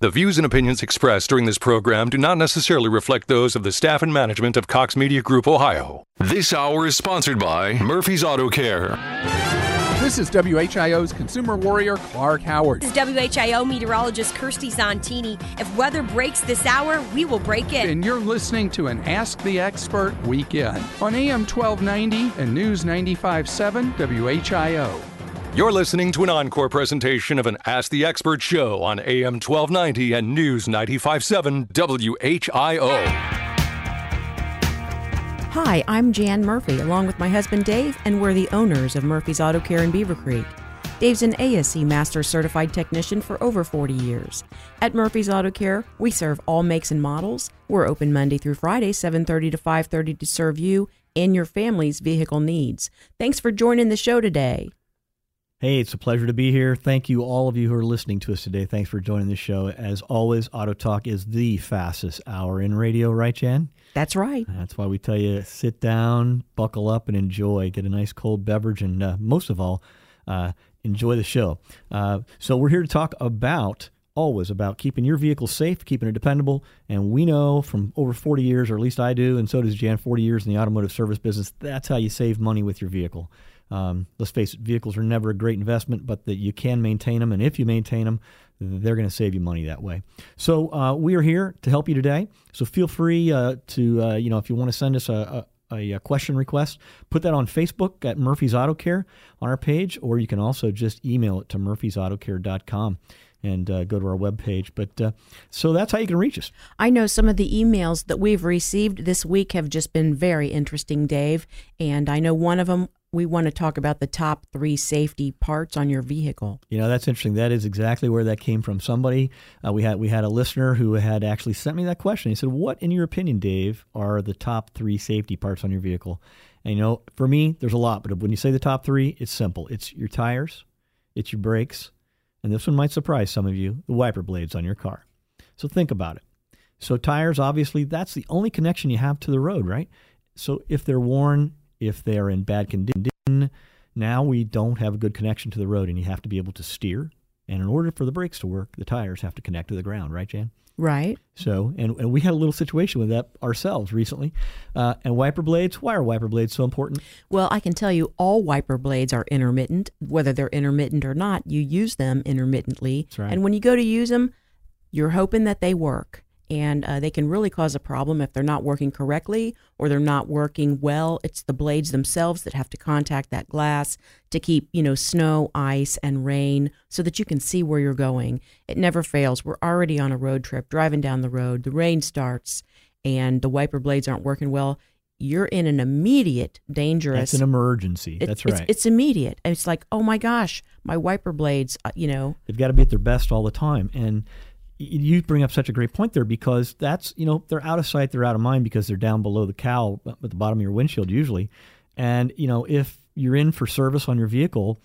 The views and opinions expressed during this program do not necessarily reflect those of the staff and management of Cox Media Group Ohio. This hour is sponsored by Murphy's Auto Care. This is WHIO's consumer warrior, Clark Howard. This is WHIO meteorologist Kirsty Zontini. If weather breaks this hour, we will break it. And you're listening to an Ask the Expert weekend on AM 1290 and News 95.7 WHIO. You're listening to an encore presentation of an Ask the Expert show on AM 1290 and News 95.7 WHIO. Hi, I'm Jan Murphy, along with my husband Dave, and we're the owners of Murphy's Auto Care in Beavercreek. Dave's an ASE Master Certified Technician for over 40 years. At Murphy's Auto Care, we serve all makes and models. We're open Monday through Friday, 7:30 to 5:30 to serve you and your family's vehicle needs. Thanks for joining the show today. Hey, it's a pleasure to be here. Thank you, all of you who are listening to us today. Thanks for joining the show. As always, Auto Talk is the fastest hour in radio, right, Jan? That's right. That's why we tell you sit down, buckle up, and enjoy. Get a nice cold beverage, and uh, most of all, uh, enjoy the show. Uh, so, we're here to talk about always about keeping your vehicle safe, keeping it dependable. And we know from over 40 years, or at least I do, and so does Jan, 40 years in the automotive service business, that's how you save money with your vehicle. Um, let's face it, vehicles are never a great investment, but that you can maintain them, and if you maintain them, they're going to save you money that way. So uh, we are here to help you today. So feel free uh, to, uh, you know, if you want to send us a, a, a, question request, put that on Facebook at Murphy's Auto Care on our page, or you can also just email it to murphysautocare.com and uh, go to our webpage. But uh, so that's how you can reach us. I know some of the emails that we've received this week have just been very interesting, Dave. And I know one of them we want to talk about the top three safety parts on your vehicle. You know, that's interesting. That is exactly where that came from. Somebody uh, we had we had a listener who had actually sent me that question. He said, "What, in your opinion, Dave, are the top three safety parts on your vehicle?" And you know, for me, there's a lot, but when you say the top three, it's simple. It's your tires, it's your brakes, and this one might surprise some of you: the wiper blades on your car. So think about it. So tires, obviously, that's the only connection you have to the road, right? So if they're worn, if they're in bad condition. Now we don't have a good connection to the road, and you have to be able to steer. And in order for the brakes to work, the tires have to connect to the ground, right, Jan? Right. So, and, and we had a little situation with that ourselves recently. Uh, and wiper blades, why are wiper blades so important? Well, I can tell you all wiper blades are intermittent. Whether they're intermittent or not, you use them intermittently. That's right. And when you go to use them, you're hoping that they work and uh, they can really cause a problem if they're not working correctly or they're not working well. It's the blades themselves that have to contact that glass to keep, you know, snow, ice, and rain so that you can see where you're going. It never fails. We're already on a road trip, driving down the road. The rain starts and the wiper blades aren't working well. You're in an immediate dangerous. It's an emergency. It, That's right. It's, it's immediate. It's like, oh my gosh, my wiper blades. Uh, you know, they've got to be at their best all the time, and you bring up such a great point there because that's you know they're out of sight they're out of mind because they're down below the cowl at the bottom of your windshield usually. And you know if you're in for service on your vehicle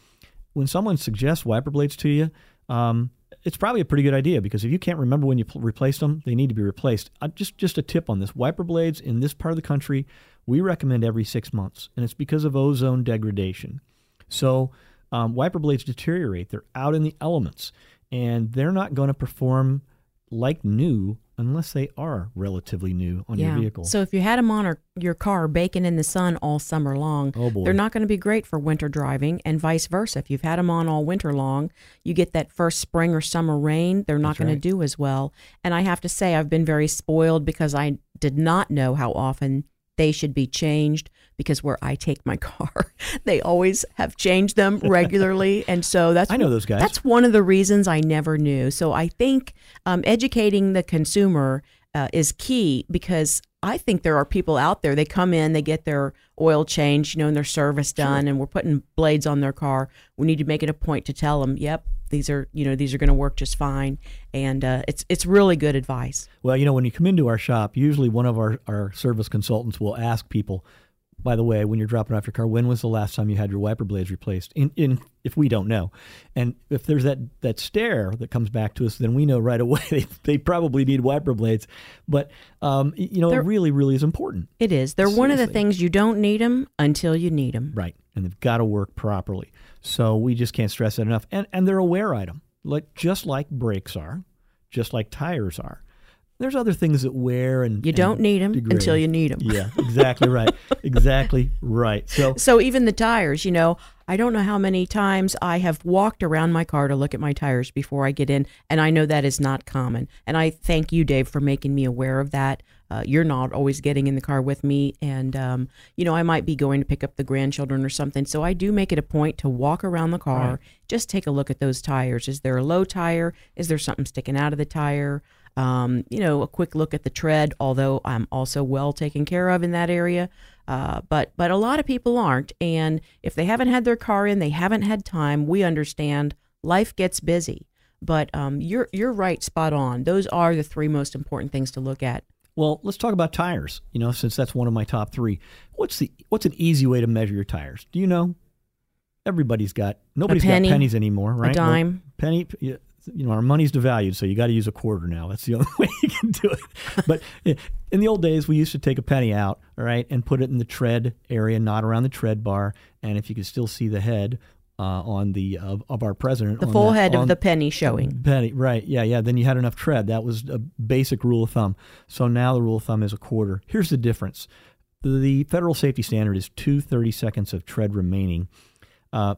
when someone suggests wiper blades to you um, it's probably a pretty good idea because if you can't remember when you pl- replaced them they need to be replaced. Uh, just just a tip on this. Wiper blades in this part of the country we recommend every six months and it's because of ozone degradation. So um, wiper blades deteriorate. They're out in the elements and they're not going to perform like new unless they are relatively new on yeah. your vehicle. So if you had them on or, your car baking in the sun all summer long, oh boy. they're not going to be great for winter driving, and vice versa. If you've had them on all winter long, you get that first spring or summer rain, they're not going right. to do as well. And I have to say, I've been very spoiled because I did not know how often they should be changed because where I take my car, they always have changed them regularly, and so that's I know those guys. That's one of the reasons I never knew. So I think um, educating the consumer uh, is key because I think there are people out there. They come in, they get their oil changed, you know, and their service done, sure. and we're putting blades on their car. We need to make it a point to tell them, "Yep, these are you know these are going to work just fine," and uh, it's it's really good advice. Well, you know, when you come into our shop, usually one of our, our service consultants will ask people, by the way, when you're dropping off your car, when was the last time you had your wiper blades replaced? In, in if we don't know, and if there's that that stare that comes back to us, then we know right away they, they probably need wiper blades. But um, you know, They're, it really, really is important. It is. They're Seriously. one of the things you don't need them until you need them. Right, and they've got to work properly. So we just can't stress that enough. And and they're a wear item, like just like brakes are, just like tires are. There's other things that wear and You don't and need them degrade. until you need them. Yeah, exactly right. exactly right. So So even the tires, you know, I don't know how many times I have walked around my car to look at my tires before I get in, and I know that is not common. And I thank you, Dave, for making me aware of that. Uh, you're not always getting in the car with me, and um, you know I might be going to pick up the grandchildren or something. So I do make it a point to walk around the car, just take a look at those tires. Is there a low tire? Is there something sticking out of the tire? Um, you know, a quick look at the tread, although I'm also well taken care of in that area. Uh, but but a lot of people aren't, and if they haven't had their car in, they haven't had time. We understand life gets busy, but um, you're you're right, spot on. Those are the three most important things to look at. Well, let's talk about tires. You know, since that's one of my top three. What's the what's an easy way to measure your tires? Do you know? Everybody's got nobody's penny, got pennies anymore, right? No, dime. penny. You know, our money's devalued, so you got to use a quarter now. That's the only way you can do it. But in the old days, we used to take a penny out, all right, and put it in the tread area, not around the tread bar. And if you could still see the head uh, on the of, of our president, The full that- head of the penny showing. Penny, right? Yeah, yeah. Then you had enough tread. That was a basic rule of thumb. So now the rule of thumb is a quarter. Here's the difference: the, the federal safety standard is two thirty seconds of tread remaining. Uh,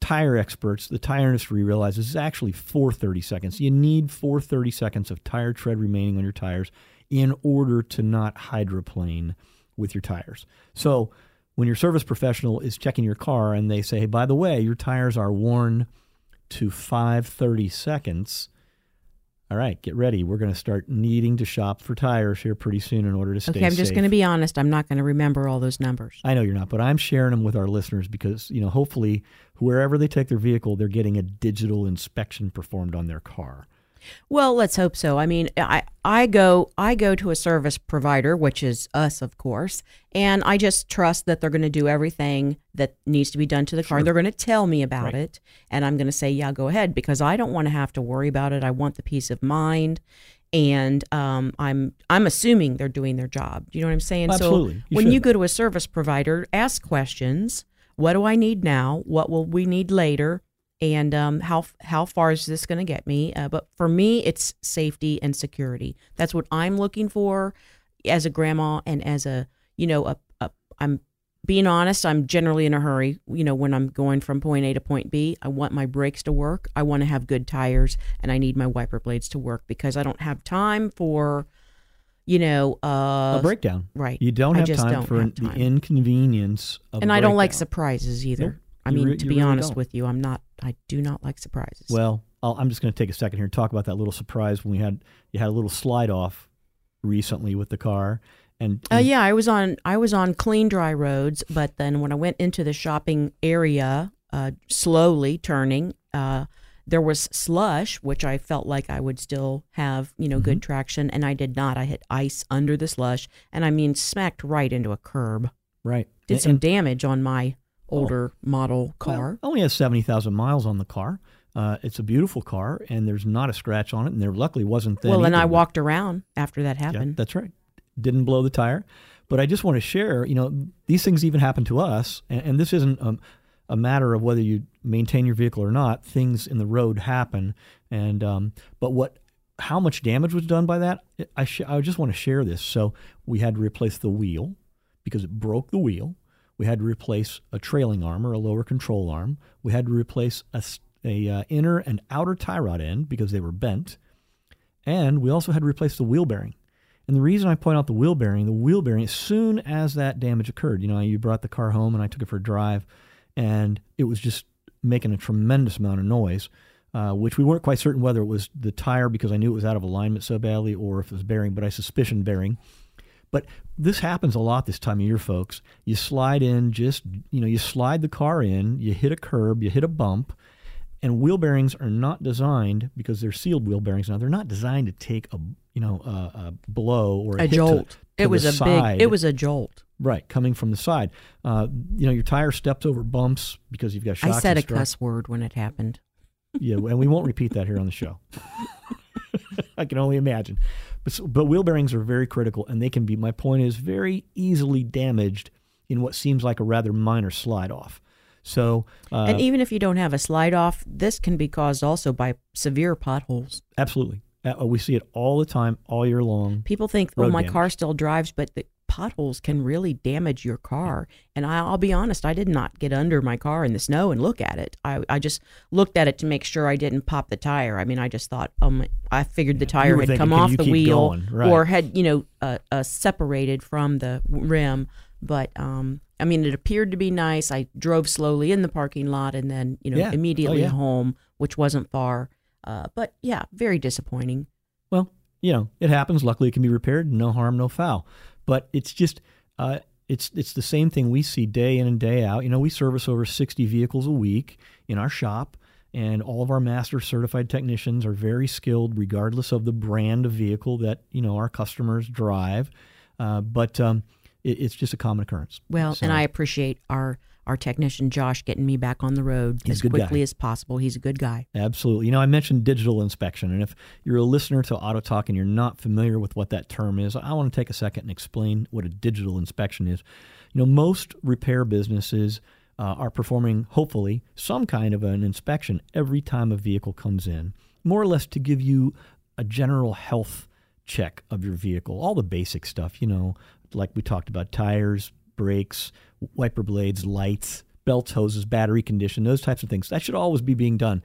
tire experts, the tire industry realizes it's actually four thirty seconds. You need four thirty seconds of tire tread remaining on your tires in order to not hydroplane with your tires. So when your service professional is checking your car and they say, hey, by the way, your tires are worn to 530 seconds. All right, get ready. We're going to start needing to shop for tires here pretty soon in order to stay Okay, I'm just safe. going to be honest. I'm not going to remember all those numbers. I know you're not, but I'm sharing them with our listeners because, you know, hopefully wherever they take their vehicle, they're getting a digital inspection performed on their car. Well, let's hope so. I mean, I I go I go to a service provider, which is us, of course, and I just trust that they're going to do everything that needs to be done to the car. They're going to tell me about Right. it, and I'm going to say, "Yeah, go ahead," because I don't want to have to worry about it. I want the peace of mind, and um, I'm I'm assuming they're doing their job. Do you know what I'm saying? Absolutely. So You when you go to a service provider, ask questions. What do I need now? What will we need later? And um, how how far is this going to get me? Uh, but for me, it's safety and security. That's what I'm looking for as a grandma and as a you know a, a I'm being honest. I'm generally in a hurry. You know when I'm going from point A to point B, I want my brakes to work. I want to have good tires, and I need my wiper blades to work because I don't have time for you know uh, a breakdown. right. You don't I have time don't for have the inconvenience of and I I don't like surprises either. Nope. I mean, re- to be really honest don't. with you, I'm not. I do not like surprises. Well, I'll, I'm just going to take a second here and talk about that little surprise when we had you had a little slide off recently with the car, and, Uh, yeah, I was on I was on clean dry roads, but then when I went into the shopping area, uh, slowly turning, uh, there was slush, which I felt like I would still have you know Mm-hmm. good traction, and I did not. I hit ice under the slush, and I mean smacked right into a curb. right Did And- some and- damage on my older model car. Well, only has seventy thousand miles on the car. Uh, it's a beautiful car, and there's not a scratch on it, and there luckily wasn't. Then well, and either, I walked around after that Yeah, happened. that's right. Didn't blow the tire, but I just want to share. You know, these things even happen to us, and, and this isn't um, a matter of whether you maintain your vehicle or not. Things in the road happen, and um, but what, how much damage was done by that? I sh- I just want to share this. So we had to replace the wheel because it broke the wheel. We had to replace a trailing arm or a lower control arm. We had to replace a, a, uh, inner and outer tie rod end because they were bent. And we also had to replace the wheel bearing. And the reason I point out the wheel bearing, the wheel bearing, as soon as that damage occurred, you know, you brought the car home and I took it for a drive, and it was just making a tremendous amount of noise, uh, which we weren't quite certain whether it was the tire because I knew it was out of alignment so badly or if it was bearing, but I suspicion bearing. But this happens a lot this time of year, folks. You slide in, just, you know, you slide the car in, you hit a curb, you hit a bump, and wheel bearings are not designed because they're sealed wheel bearings now. They're not designed to take a, you know, a, a blow or a, a hit to- jolt. to it was a side. big. It was a jolt. right coming from the side. Uh, you know, your tire steps over bumps because you've got shocks. I said a cuss word when it happened. Yeah, and we won't repeat that here on the show. I can only imagine. But, but wheel bearings are very critical, and they can be, my point is, very easily damaged in what seems like a rather minor slide off. So, uh, and even if you don't have a slide off, this can be caused also by severe potholes. absolutely. Uh, we see it all the time, all year long. People think, oh, my damage. car still drives, but the potholes can really damage your car. And I, will be honest, I did not get under my car in the snow and look at it. I, I just looked at it to make sure I didn't pop the tire. I mean, I just thought, um, I figured the tire had thinking, come off the wheel right. or had, you know, uh, uh, separated from the rim. But um, I mean, it appeared to be nice. I drove slowly in the parking lot and then, you know, yeah. Oh, immediately oh, yeah. home, which wasn't far. Uh, but yeah, very disappointing. Well, you know, it happens. Luckily, it can be repaired. No harm, no foul. But it's just, uh, it's it's the same thing we see day in and day out. You know, we service over 60 vehicles a week in our shop, and all of our master certified technicians are very skilled, regardless of the brand of vehicle that you know our customers drive. Uh, but um, it, it's just a common occurrence. Well, so, and I appreciate our our technician Josh getting me back on the road as quickly guy. as possible. He's a good guy. Absolutely. You know, I mentioned digital inspection, and if you're a listener to Auto Talk and you're not familiar with what that term is, I want to take a second and explain what a digital inspection is. You know, most repair businesses uh, are performing, hopefully, some kind of an inspection every time a vehicle comes in, more or less to give you a general health check of your vehicle, all the basic stuff, you know, like we talked about tires, brakes, wiper blades, lights, belt hoses, battery condition, those types of things. That should always be being done.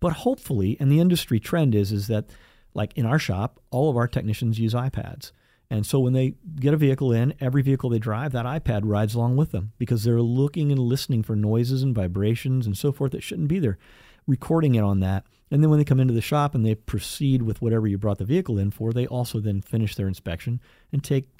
But hopefully, and the industry trend is is that like in our shop, all of our technicians use iPads. And so when they get a vehicle in, every vehicle they drive, that iPad rides along with them because they're looking and listening for noises and vibrations and so forth that shouldn't be there, recording it on that. And then when they come into the shop and they proceed with whatever you brought the vehicle in for, they also then finish their inspection and take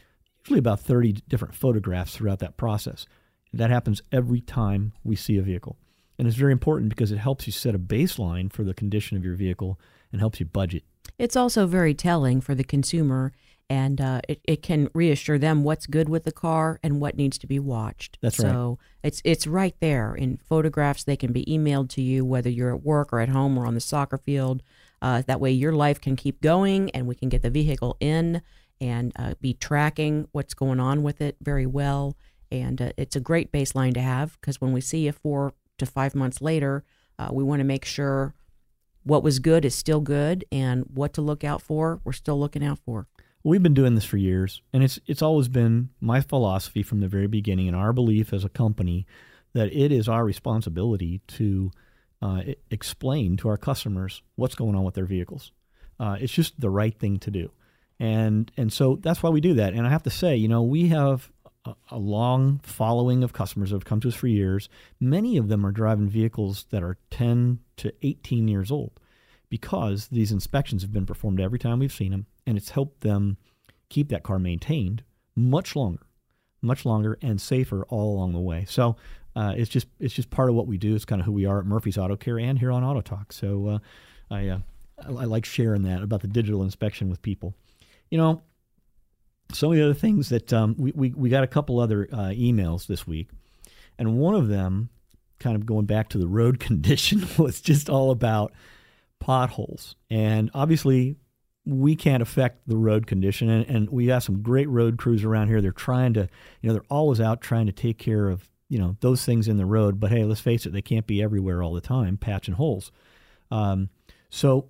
usually about 30 different photographs throughout that process. That happens every time we see a vehicle. And it's very important because it helps you set a baseline for the condition of your vehicle and helps you budget. It's also very telling for the consumer and uh, it, it can reassure them what's good with the car and what needs to be watched. That's right. So it's it's right there in photographs. They can be emailed to you whether you're at work or at home or on the soccer field. Uh, that way, your life can keep going, and we can get the vehicle in and uh, be tracking what's going on with it very well. And uh, it's a great baseline to have because when we see you four to five months later, uh, we want to make sure what was good is still good and what to look out for, we're still looking out for. We've been doing this for years, and it's it's always been my philosophy from the very beginning, and our belief as a company that it is our responsibility to uh, explain to our customers what's going on with their vehicles. Uh, it's just the right thing to do and and so that's why we do that. And I have to say, you know, we have a, a long following of customers that have come to us for years. Many of them are driving vehicles that are 10 to 18 years old because these inspections have been performed every time we've seen them, and it's helped them keep that car maintained much longer, much longer and safer all along the way. So uh, it's just it's just part of what we do. It's kind of who we are at Murphy's Auto Care and here on Auto Talk. So uh, I, uh, I I like sharing that about the digital inspection with people. You know, some of the other things that um, we, we, we got a couple other uh, emails this week, and one of them, kind of going back to the road condition, was just all about potholes. And obviously, we can't affect the road condition, and, and we have some great road crews around here. They're trying to, you know, they're always out trying to take care of, you know, those things in the road. But hey, let's face it, they can't be everywhere all the time, patching holes. Um, so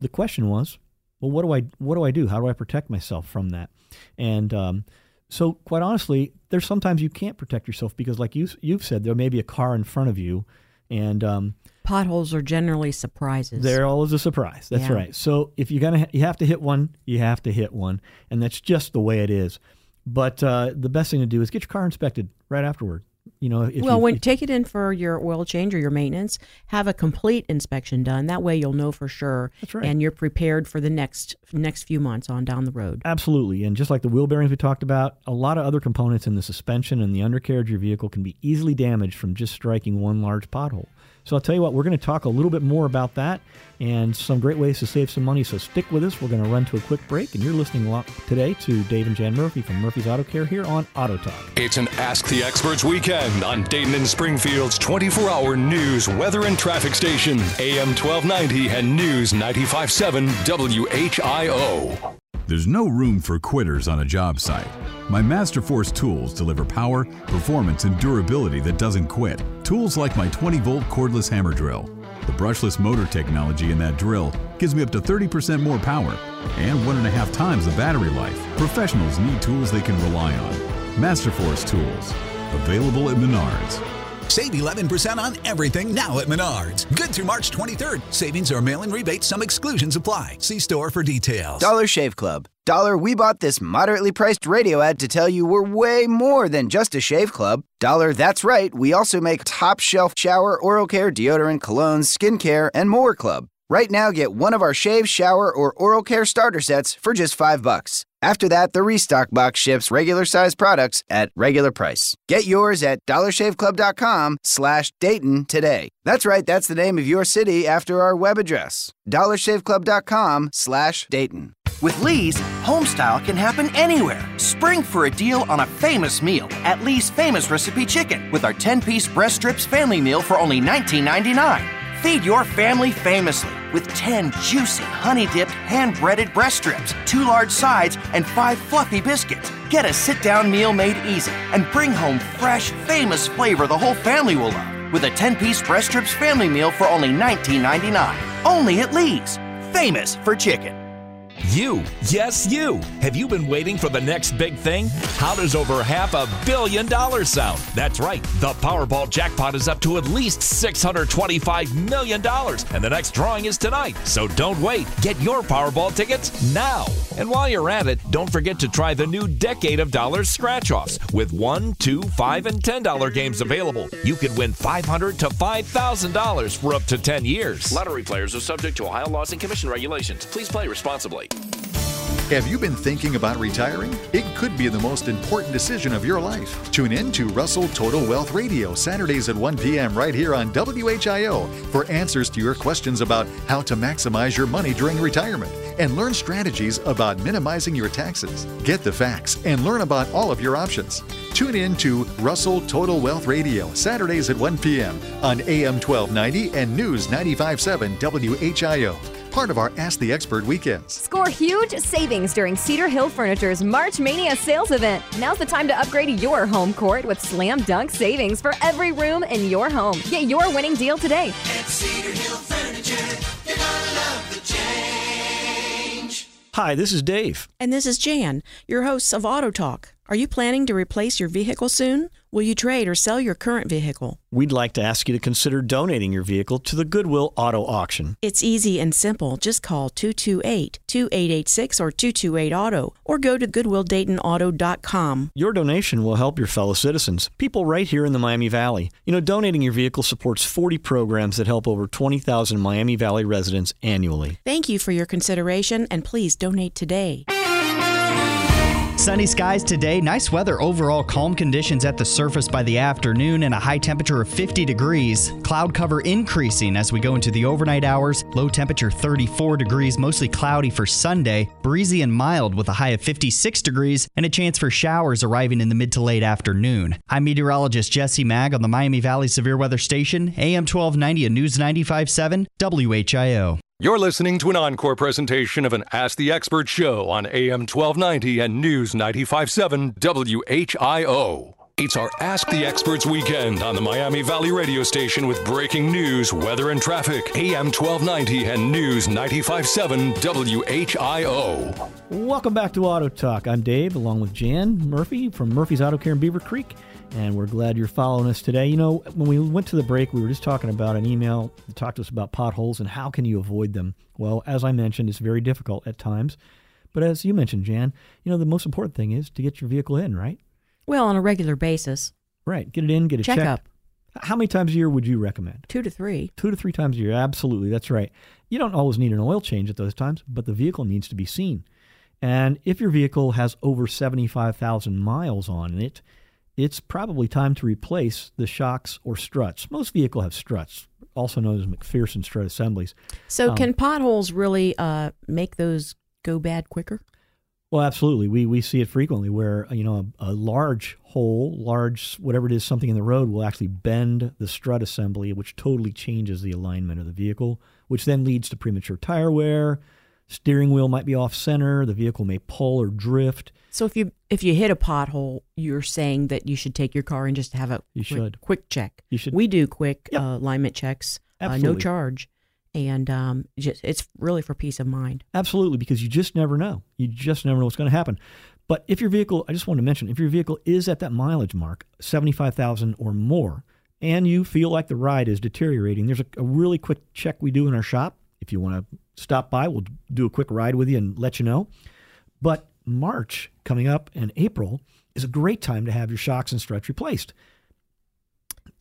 the question was, well, what do I what do I do? How do I protect myself from that? And um, so, quite honestly, there's sometimes you can't protect yourself because, like you you've said, there may be a car in front of you, and um, potholes are generally surprises. They're always a surprise. That's yeah. right. So if you're gonna ha- you have to hit one, you have to hit one, and that's just the way it is. But uh, the best thing to do is get your car inspected right afterward. You know, well, when take it in for your oil change or your maintenance, have a complete inspection done. That way, you'll know for sure, That's right. and you're prepared for the next next few months on down the road. Absolutely, and just like the wheel bearings we talked about, a lot of other components in the suspension and the undercarriage of your vehicle can be easily damaged from just striking one large pothole. So I'll tell you what, we're going to talk a little bit more about that and some great ways to save some money. So stick with us. We're going to run to a quick break, and you're listening today to Dave and Jan Murphy from Murphy's Auto Care here on Auto Talk. It's an Ask the Experts weekend on Dayton and Springfield's 24 hour news, weather, and traffic station, AM 1290 and News 957 WHIO. There's no room for quitters on a job site. My Masterforce tools deliver power, performance, and durability that doesn't quit. Tools like my 20 volt cordless hammer drill The brushless motor technology in that drill gives me up to 30% more power and one and a half times the battery life. Professionals need tools they can rely on. Masterforce tools. Available at Menards. Save 11% on everything now at Menards. Good through March 23rd. Savings are mail in rebates, some exclusions apply. See store for details. Dollar Shave Club. Dollar, we bought this moderately priced radio ad to tell you we're way more than just a shave club. Dollar, that's right. We also make top shelf shower, oral care, deodorant, colognes, skincare, and more club. Right now, get one of our shave, shower, or oral care starter sets for just five bucks. After that, the restock box ships regular size products at regular price. Get yours at dollarshaveclub.com slash Dayton today. That's right, that's the name of your city after our web address. dollarshaveclub.com slash Dayton. With Lee's, homestyle can happen anywhere. Spring for a deal on a famous meal at Lee's Famous Recipe Chicken with our 10 piece breast strips family meal for only $19.99. Feed your family famously with 10 juicy, honey dipped, hand breaded breast strips, two large sides, and five fluffy biscuits. Get a sit down meal made easy and bring home fresh, famous flavor the whole family will love with a 10 piece breast strips family meal for only $19.99. Only at Lee's. Famous for chicken. You, yes, you. Have you been waiting for the next big thing? How does over half a billion dollars sound? That's right. The Powerball jackpot is up to at least $625 million, and the next drawing is tonight. So don't wait. Get your Powerball tickets now. And while you're at it, don't forget to try the new Decade of Dollars scratch offs with one, two, five, and $10 games available. You could win 500 to $5,000 for up to 10 years. Lottery players are subject to Ohio laws and commission regulations. Please play responsibly. Have you been thinking about retiring? It could be the most important decision of your life. Tune in to Russell Total Wealth Radio Saturdays at 1 p.m. right here on WHIO for answers to your questions about how to maximize your money during retirement and learn strategies about minimizing your taxes. Get the facts and learn about all of your options. Tune in to Russell Total Wealth Radio Saturdays at 1 p.m. on AM 1290 and News 957 WHIO part of our Ask the Expert weekends. Score huge savings during Cedar Hill Furniture's March Mania sales event. Now's the time to upgrade your home court with slam dunk savings for every room in your home. Get your winning deal today. At Cedar Hill Furniture, you're gonna love the change. Hi, this is Dave. And this is Jan, your hosts of Auto Talk. Are you planning to replace your vehicle soon? Will you trade or sell your current vehicle? We'd like to ask you to consider donating your vehicle to the Goodwill Auto Auction. It's easy and simple. Just call 228 2886 or 228 Auto or go to GoodwillDaytonAuto.com. Your donation will help your fellow citizens, people right here in the Miami Valley. You know, donating your vehicle supports 40 programs that help over 20,000 Miami Valley residents annually. Thank you for your consideration and please donate today. Sunny skies today, nice weather overall, calm conditions at the surface by the afternoon, and a high temperature of 50 degrees. Cloud cover increasing as we go into the overnight hours. Low temperature 34 degrees, mostly cloudy for Sunday. Breezy and mild with a high of 56 degrees, and a chance for showers arriving in the mid to late afternoon. I'm meteorologist Jesse Maag on the Miami Valley Severe Weather Station, AM 1290 and News 95.7 WHIO. You're listening to an encore presentation of an Ask the Expert show on AM 1290 and News 957 WHIO. It's our Ask the Experts weekend on the Miami Valley radio station with breaking news, weather, and traffic. AM 1290 and News 957 WHIO. Welcome back to Auto Talk. I'm Dave, along with Jan Murphy from Murphy's Auto Care in Beavercreek and we're glad you're following us today. You know, when we went to the break, we were just talking about an email that talked to us about potholes and how can you avoid them. Well, as I mentioned, it's very difficult at times. But as you mentioned, Jan, you know, the most important thing is to get your vehicle in, right? Well, on a regular basis. Right. Get it in, get it Check checked. up. How many times a year would you recommend? Two to three. Two to three times a year. Absolutely. That's right. You don't always need an oil change at those times, but the vehicle needs to be seen. And if your vehicle has over 75,000 miles on it, it's probably time to replace the shocks or struts. Most vehicles have struts, also known as MacPherson strut assemblies. So, um, can potholes really uh, make those go bad quicker? Well, absolutely. We we see it frequently where you know a, a, large hole, large whatever it is, something in the road will actually bend the strut assembly, which totally changes the alignment of the vehicle, which then leads to premature tire wear. Steering wheel might be off center. The vehicle may pull or drift. So if you if you hit a pothole, you're saying that you should take your car and just have a you quick, should quick check. You should. We do quick yep. uh, alignment checks uh, no charge, and um, just, it's really for peace of mind. Absolutely, because you just never know. You just never know what's going to happen. But if your vehicle, I just want to mention, if your vehicle is at that mileage mark, 75,000 or more, and you feel like the ride is deteriorating, there's a, a really quick check we do in our shop. If you want to stop by, we'll do a quick ride with you and let you know. But March coming up and April is a great time to have your shocks and struts replaced.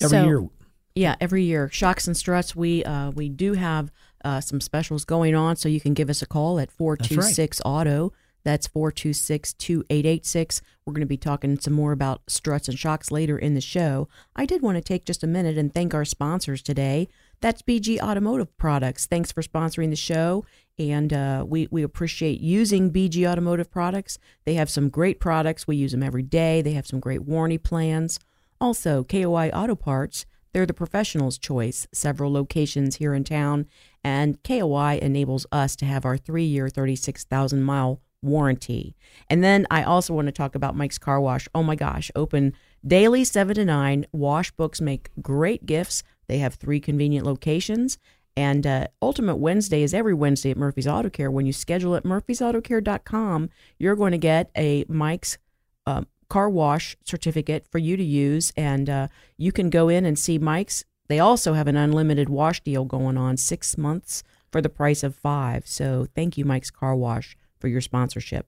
Every So, year, Yeah, every year. Shocks and struts, we uh, we do have uh, some specials going on, so you can give us a call at 426 Auto. That's 426 2886. We're going to be talking some more about struts and shocks later in the show. I did want to take just a minute and thank our sponsors today. That's BG Automotive Products. Thanks for sponsoring the show. And uh, we, we appreciate using BG Automotive Products. They have some great products. We use them every day. They have some great warranty plans. Also, KOI Auto Parts, they're the professional's choice, several locations here in town, and KOI enables us to have our three year, 36,000 mile warranty. And then I also want to talk about Mike's Car Wash. Oh my gosh, open daily 7 to 9. Wash books make great gifts. They have three convenient locations. And uh, Ultimate Wednesday is every Wednesday at Murphy's Auto Care. When you schedule at murphysautocare.com, you're going to get a Mike's uh, car wash certificate for you to use, and uh, you can go in and see Mike's. They also have an unlimited wash deal going on, six months for the price of five. So thank you, Mike's Car Wash, for your sponsorship.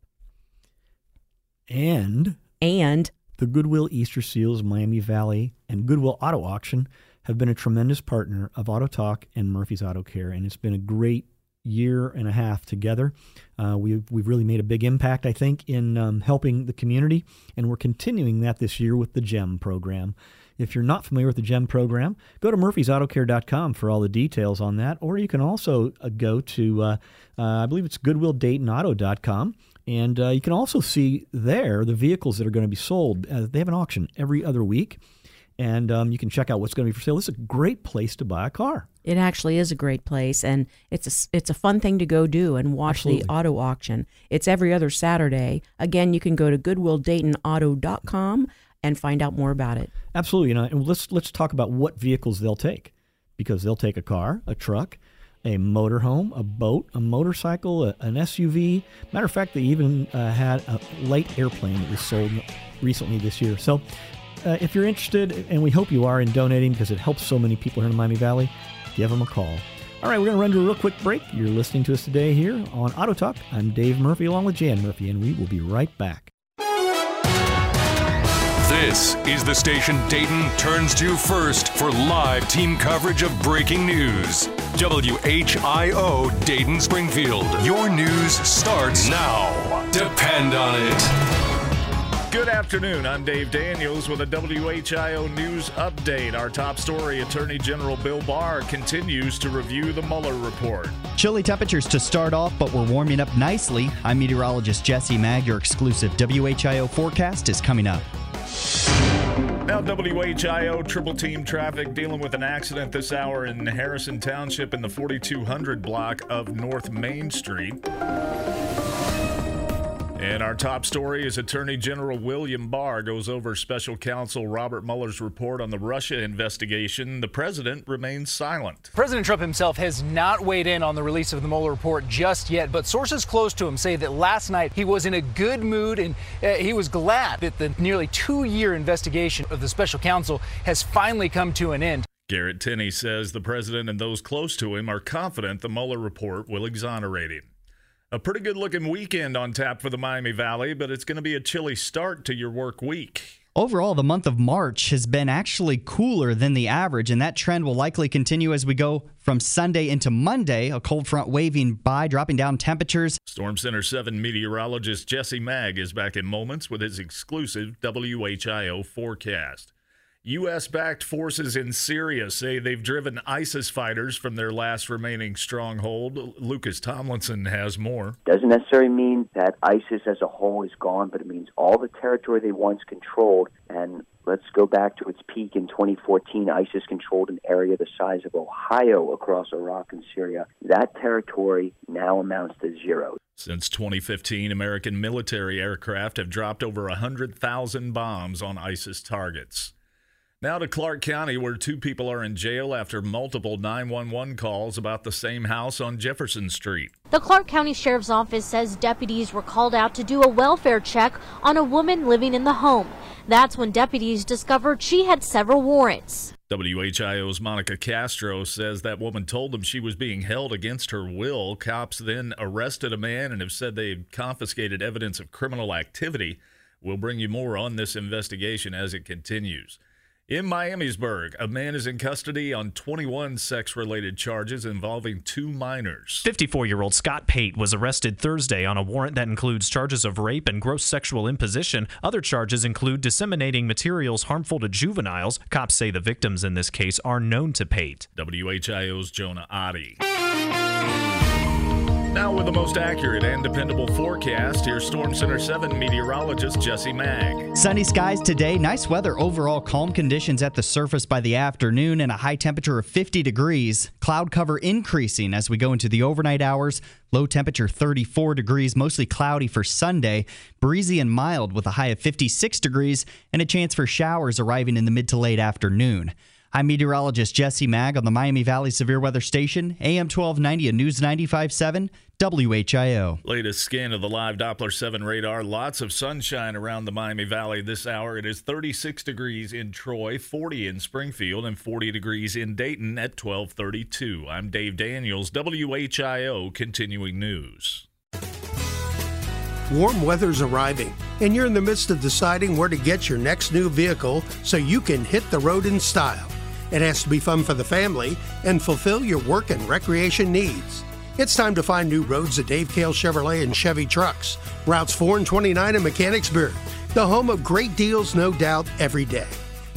and And the Goodwill Easter Seals Miami Valley and Goodwill Auto Auction have been a tremendous partner of Auto Talk and Murphy's Auto Care, and it's been a great year and a half together. Uh, we've we've really made a big impact, I think, in um, helping the community, and we're continuing that this year with the GEM program. If you're not familiar with the GEM program, go to murphysautocare.com for all the details on that, or you can also uh, go to, uh, uh, I believe it's goodwilldaytonauto.com, and uh, you can also see there the vehicles that are going to be sold. Uh, they have an auction every other week, and um, you can check out what's going to be for sale. This is a great place to buy a car. it actually is a great place, and it's a it's a fun thing to go do and watch Absolutely. the auto auction. It's every other Saturday. Again, you can go to goodwilldaytonauto.com and find out more about it. Absolutely, you know, and let's let's talk about what vehicles they'll take, because they'll take a car, a truck, a motorhome, a boat, a motorcycle, a, an SUV. Matter of fact, they even uh, had a light airplane that was sold recently this year. So, uh, if you're interested, and we hope you are in donating because it helps so many people here in Miami Valley, give them a call. All right, we're going to run to a real quick break. You're listening to us today here on Auto Talk. I'm Dave Murphy along with Jan Murphy, and we will be right back. This is the station Dayton turns to first for live team coverage of breaking news. WHIO Dayton Springfield. Your news starts now. Depend on it. Good afternoon. I'm Dave Daniels with a WHIO news update. Our top story Attorney General Bill Barr continues to review the Mueller report. Chilly temperatures to start off, but we're warming up nicely. I'm meteorologist Jesse Maag. Your exclusive WHIO forecast is coming up. Now, WHIO triple team traffic dealing with an accident this hour in Harrison Township in the 4200 block of North Main Street. And our top story is Attorney General William Barr goes over special counsel Robert Mueller's report on the Russia investigation. The president remains silent. President Trump himself has not weighed in on the release of the Mueller report just yet, but sources close to him say that last night he was in a good mood and uh, he was glad that the nearly two year investigation of the special counsel has finally come to an end. Garrett Tenney says the president and those close to him are confident the Mueller report will exonerate him. A pretty good looking weekend on tap for the Miami Valley, but it's going to be a chilly start to your work week. Overall, the month of March has been actually cooler than the average, and that trend will likely continue as we go from Sunday into Monday. A cold front waving by, dropping down temperatures. Storm Center 7 meteorologist Jesse Maag is back in moments with his exclusive WHIO forecast. U.S. backed forces in Syria say they've driven ISIS fighters from their last remaining stronghold. Lucas Tomlinson has more. Doesn't necessarily mean that ISIS as a whole is gone, but it means all the territory they once controlled. And let's go back to its peak in 2014. ISIS controlled an area the size of Ohio across Iraq and Syria. That territory now amounts to zero. Since 2015, American military aircraft have dropped over 100,000 bombs on ISIS targets. Now to Clark County, where two people are in jail after multiple 911 calls about the same house on Jefferson Street. The Clark County Sheriff's Office says deputies were called out to do a welfare check on a woman living in the home. That's when deputies discovered she had several warrants. WHIO's Monica Castro says that woman told them she was being held against her will. Cops then arrested a man and have said they confiscated evidence of criminal activity. We'll bring you more on this investigation as it continues. In Miamisburg, a man is in custody on 21 sex related charges involving two minors. 54 year old Scott Pate was arrested Thursday on a warrant that includes charges of rape and gross sexual imposition. Other charges include disseminating materials harmful to juveniles. Cops say the victims in this case are known to Pate. WHIO's Jonah Adi. Now, with the most accurate and dependable forecast, here's Storm Center 7 meteorologist Jesse Maag. Sunny skies today, nice weather overall, calm conditions at the surface by the afternoon, and a high temperature of 50 degrees. Cloud cover increasing as we go into the overnight hours. Low temperature 34 degrees, mostly cloudy for Sunday. Breezy and mild with a high of 56 degrees, and a chance for showers arriving in the mid to late afternoon. I'm meteorologist Jesse Maag on the Miami Valley Severe Weather Station, AM 1290 and News 95.7, WHIO. Latest scan of the live Doppler 7 radar. Lots of sunshine around the Miami Valley this hour. It is 36 degrees in Troy, 40 in Springfield, and 40 degrees in Dayton at 1232. I'm Dave Daniels, WHIO Continuing News. Warm weather's arriving, and you're in the midst of deciding where to get your next new vehicle so you can hit the road in style. It has to be fun for the family and fulfill your work and recreation needs. It's time to find new roads at Dave Kehl Chevrolet and Chevy Trucks, routes 4 and 29 in Mechanicsburg, the home of great deals, no doubt, every day.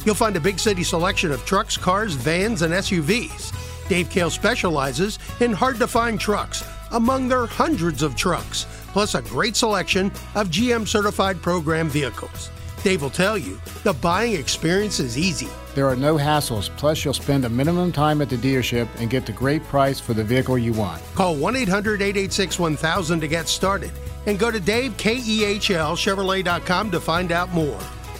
You'll find a big city selection of trucks, cars, vans, and SUVs. Dave Kehl specializes in hard to find trucks among their hundreds of trucks, plus a great selection of GM certified program vehicles. Dave will tell you the buying experience is easy. There are no hassles, plus, you'll spend a minimum time at the dealership and get the great price for the vehicle you want. Call 1 800 886 1000 to get started and go to DaveKEHLChevrolet.com to find out more.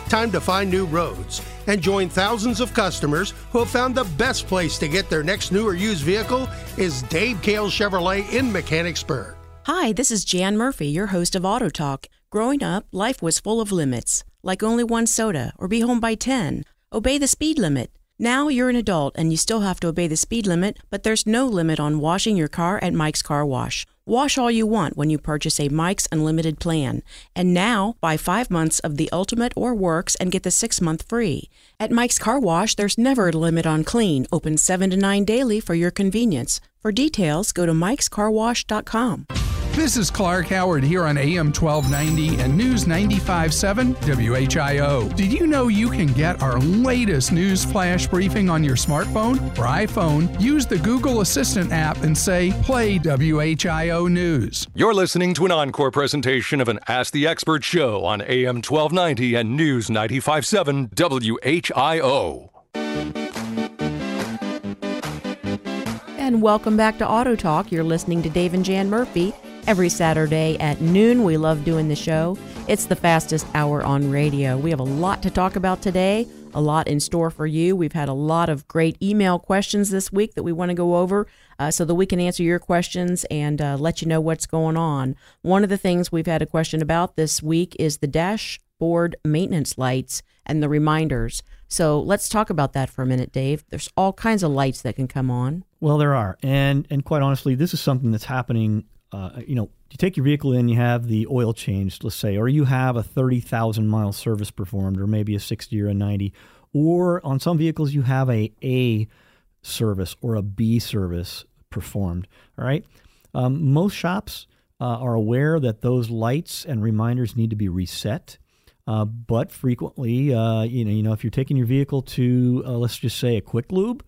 Time to find new roads and join thousands of customers who have found the best place to get their next new or used vehicle is Dave Kehl Chevrolet in Mechanicsburg. Hi, this is Jan Murphy, your host of Auto Talk. Growing up, life was full of limits, like only one soda or be home by 10. Obey the speed limit. Now you're an adult and you still have to obey the speed limit, but there's no limit on washing your car at Mike's Car Wash. Wash all you want when you purchase a Mike's Unlimited plan. And now, buy five months of the Ultimate or Works and get the six month free. At Mike's Car Wash, there's never a limit on clean, open 7 to 9 daily for your convenience. For details, go to mikescarwash.com. This is Clark Howard here on AM 1290 and News 957 WHIO. Did you know you can get our latest news flash briefing on your smartphone or iPhone? Use the Google Assistant app and say, Play WHIO News. You're listening to an encore presentation of an Ask the Expert show on AM 1290 and News 957 WHIO. And welcome back to Auto Talk. You're listening to Dave and Jan Murphy. Every Saturday at noon, we love doing the show. It's the fastest hour on radio. We have a lot to talk about today, a lot in store for you. We've had a lot of great email questions this week that we want to go over uh, so that we can answer your questions and uh, let you know what's going on. One of the things we've had a question about this week is the dashboard maintenance lights and the reminders. So let's talk about that for a minute, Dave. There's all kinds of lights that can come on. Well, there are, and and quite honestly, this is something that's happening. Uh, you know, you take your vehicle in, you have the oil changed, let's say, or you have a thirty thousand mile service performed, or maybe a sixty or a ninety, or on some vehicles you have a A service or a B service performed. All right, um, most shops uh, are aware that those lights and reminders need to be reset. Uh, but frequently, uh, you know, you know, if you're taking your vehicle to, uh, let's just say, a quick lube,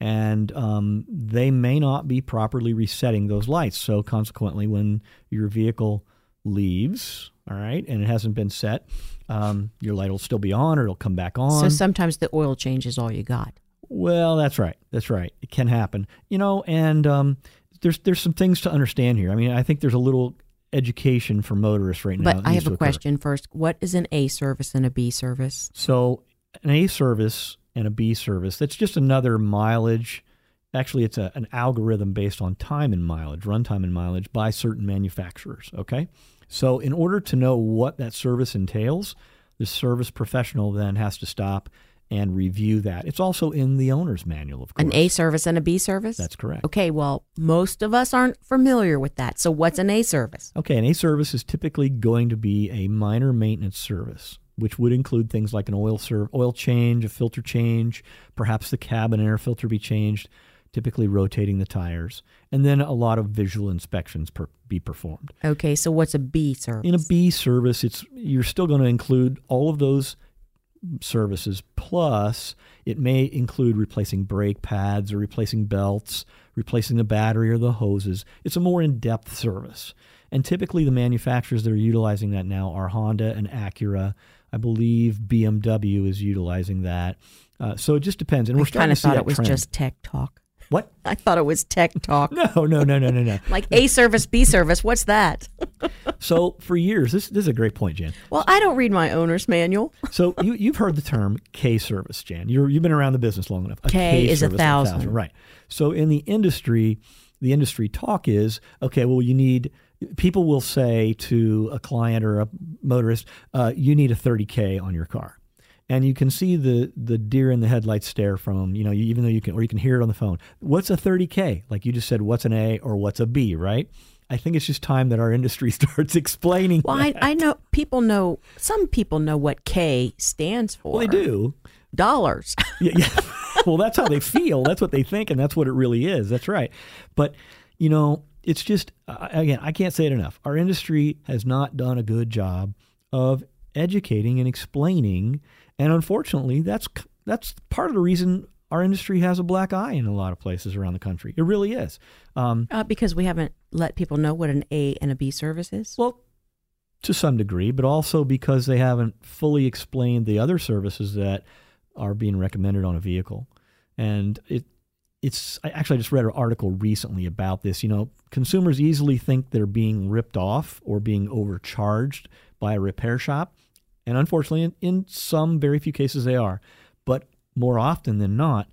and um, they may not be properly resetting those lights. So consequently, when your vehicle leaves, all right, and it hasn't been set, um, your light will still be on, or it'll come back on. So sometimes the oil change is all you got. Well, that's right. That's right. It can happen. You know, and um, there's there's some things to understand here. I mean, I think there's a little education for motorists right now. But I have a question first. What is an A service and a B service? So an A service and a B service. That's just another mileage. Actually, it's a, an algorithm based on time and mileage, runtime and mileage by certain manufacturers. Okay. So, in order to know what that service entails, the service professional then has to stop and review that. It's also in the owner's manual, of course. An A service and a B service? That's correct. Okay, well, most of us aren't familiar with that. So, what's an A service? Okay, an A service is typically going to be a minor maintenance service, which would include things like an oil serv- oil change, a filter change, perhaps the cabin air filter be changed, typically rotating the tires, and then a lot of visual inspections per- be performed. Okay, so what's a B service? In a B service, it's you're still going to include all of those services plus it may include replacing brake pads or replacing belts, replacing the battery or the hoses. It's a more in-depth service. And typically the manufacturers that are utilizing that now are Honda and Acura. I believe BMW is utilizing that. Uh, so it just depends. And we're I starting kind to of see thought that it was trend. just tech talk. What? I thought it was tech talk. No, no, no, no, no, no. like A service, B service. What's that? so for years, this this is a great point, Jan. Well, I don't read my owner's manual. So you you've heard the term K service, Jan. You're you've been around the business long enough. K is a service, thousand. right? So in the industry, the industry talk is okay. Well, you need. People will say to a client or a motorist, uh, "You need a 30k on your car." and you can see the the deer in the headlights stare from them. You know, you, even though you can, or you can hear it on the phone. What's a 30k? Like you just said, what's an A or what's a B? Right? I think it's just time that our industry starts explaining. Well, I. I know people know. Some people know what K stands for. Well, they do. Dollars. yeah, yeah. well, that's how they feel. That's what they think, and that's what it really is. That's right. But you know, it's just again, I can't say it enough. Our industry has not done a good job of educating and explaining, and unfortunately, that's that's part of the reason our industry has a black eye in a lot of places around the country. It really is. Um, Uh, because we haven't let people know what an A and a B service is. Well, to some degree, but also because they haven't fully explained the other services that are being recommended on a vehicle. And it it's I actually just read an article recently about this. You know, consumers easily think they're being ripped off or being overcharged by a repair shop. And unfortunately, in, in some very few cases, they are. But more often than not,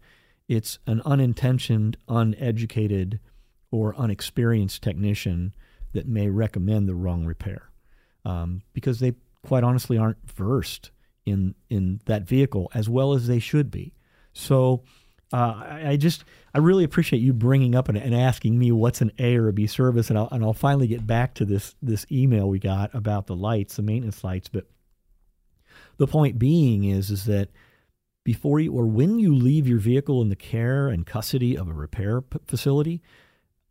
it's an unintentioned, uneducated, or unexperienced technician that may recommend the wrong repair um, because they quite honestly aren't versed in in that vehicle as well as they should be. So uh, I, just I really appreciate you bringing up and, and asking me what's an A or a B service, and I'll and I'll finally get back to this this email we got about the lights, the maintenance lights. But the point being is is that before you or when you leave your vehicle in the care and custody of a repair p- facility,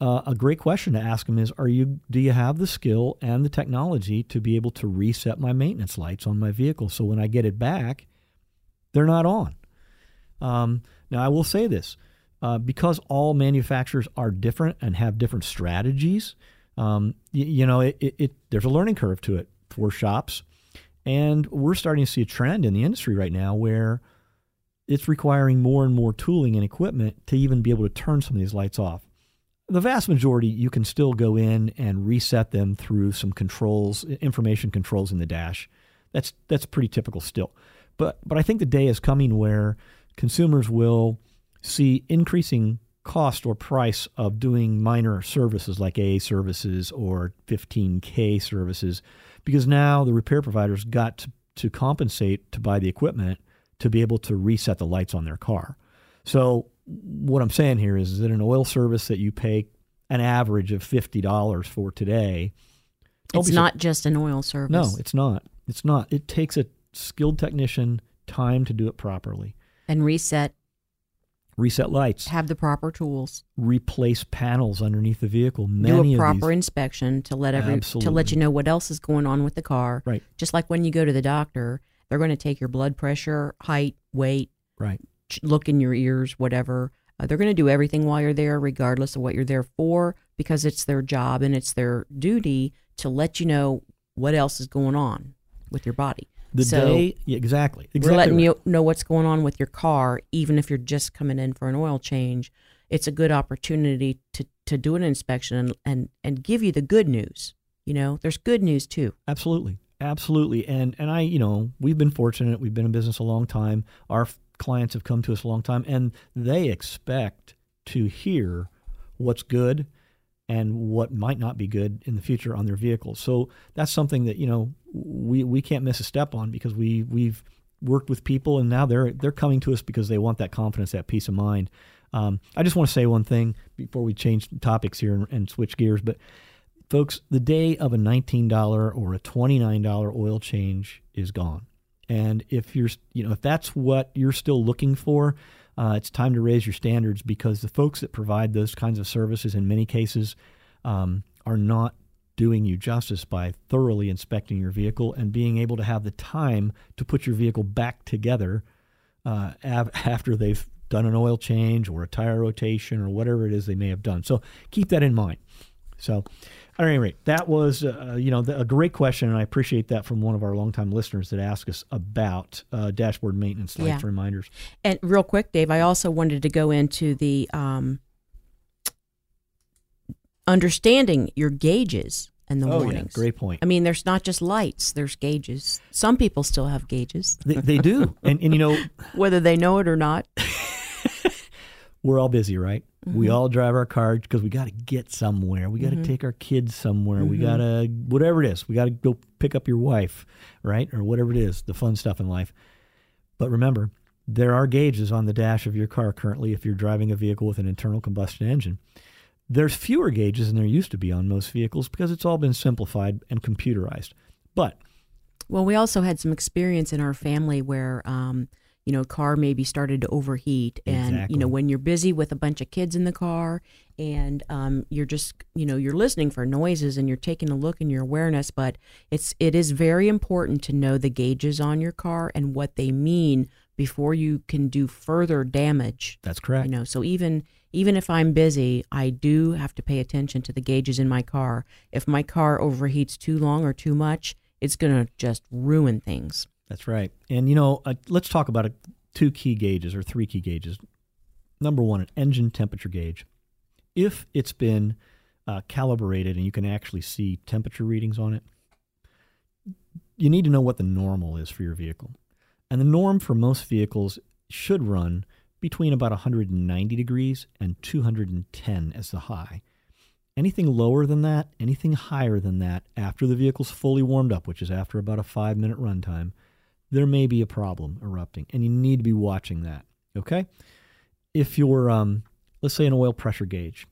uh, a great question to ask them is: Are you do you have the skill and the technology to be able to reset my maintenance lights on my vehicle so when I get it back, they're not on? Um, now I will say this: uh, because all manufacturers are different and have different strategies, um, y- you know, it, it, it there's a learning curve to it for shops, and we're starting to see a trend in the industry right now where it's requiring more and more tooling and equipment to even be able to turn some of these lights off. The vast majority you can still go in and reset them through some controls information controls in the dash. That's that's pretty typical still. But but i think the day is coming where consumers will see increasing cost or price of doing minor services like AA services or 15k services because now the repair providers got to, to compensate to buy the equipment to be able to reset the lights on their car so what I'm saying here is, is that an oil service that you pay an average of fifty dollars for today. It's not just an oil service. No, it's not. It's not. It takes a skilled technician time to do it properly. And reset. Reset lights, Have the proper tools. replace panels underneath the vehicle. do Many a of proper these, inspection to let every to let you know what else is going on with the car. Right. Just like when you go to the doctor, they're going to take your blood pressure, height, weight, right. look in your ears, whatever. Uh, they're going to do everything while you're there, regardless of what you're there for, because it's their job and it's their duty to let you know what else is going on with your body. The So, day, yeah, exactly. exactly we're letting right. you know what's going on with your car, even if you're just coming in for an oil change. It's a good opportunity to, to do an inspection and, and, and give you the good news. You know, there's good news too. Absolutely. Absolutely. And and I, you know, we've been fortunate. We've been in business a long time. Our clients have come to us a long time, and they expect to hear what's good and what might not be good in the future on their vehicles. So that's something that you know we we can't miss a step on because we we've worked with people and now they're they're coming to us because they want that confidence, that peace of mind. Um, I just want to say one thing before we change topics here and, and switch gears, but folks, the day of a $19 or a $29 oil change is gone. And if you're, you know, if that's what you're still looking for, uh, it's time to raise your standards because the folks that provide those kinds of services, in many cases, um, are not doing you justice by thoroughly inspecting your vehicle and being able to have the time to put your vehicle back together uh, av- after they've done an oil change or a tire rotation or whatever it is they may have done. So keep that in mind. So, at any rate, that was uh, you know a great question, and I appreciate that from one of our longtime listeners that asked us about uh, dashboard maintenance lights Yeah. reminders. And real quick, Dave, I also wanted to go into the um, understanding your gauges and the Oh, yeah. Great point. I mean, there's not just lights; there's gauges. Some people still have gauges. They, they do, and and you know whether they know it or not. we're all busy, right? We Mhm. all drive our cars because we got to get somewhere. We got to Mhm. take our kids somewhere. We Mhm. got to whatever it is. We got to go pick up your wife, right, or whatever it is, the fun stuff in life. But remember, there are gauges on the dash of your car currently if you're driving a vehicle with an internal combustion engine. There's fewer gauges than there used to be on most vehicles because it's all been simplified and computerized. But Well, we also had some experience in our family where, um, you know, car maybe started to overheat, and you know, when you're busy with a bunch of kids in the car, and um, you're just, you know, you're listening for noises and you're taking a look in your awareness, but it's it is very important to know the gauges on your car and what they mean before you can do further damage. That's correct. You know, so even even if I'm busy, I do have to pay attention to the gauges in my car. If my car overheats too long or too much, it's going to just ruin things. That's right. And you know, uh, let's talk about a, two key gauges or three key gauges. Number one, an engine temperature gauge. If it's been uh, calibrated and you can actually see temperature readings on it, you need to know what the normal is for your vehicle. And the norm for most vehicles should run between about 190 degrees and 210 as the high. Anything lower than that, anything higher than that, after the vehicle's fully warmed up, which is after about a five minute runtime, there may be a problem erupting, and you need to be watching that. Okay? If you're, um, let's say, an oil pressure gauge,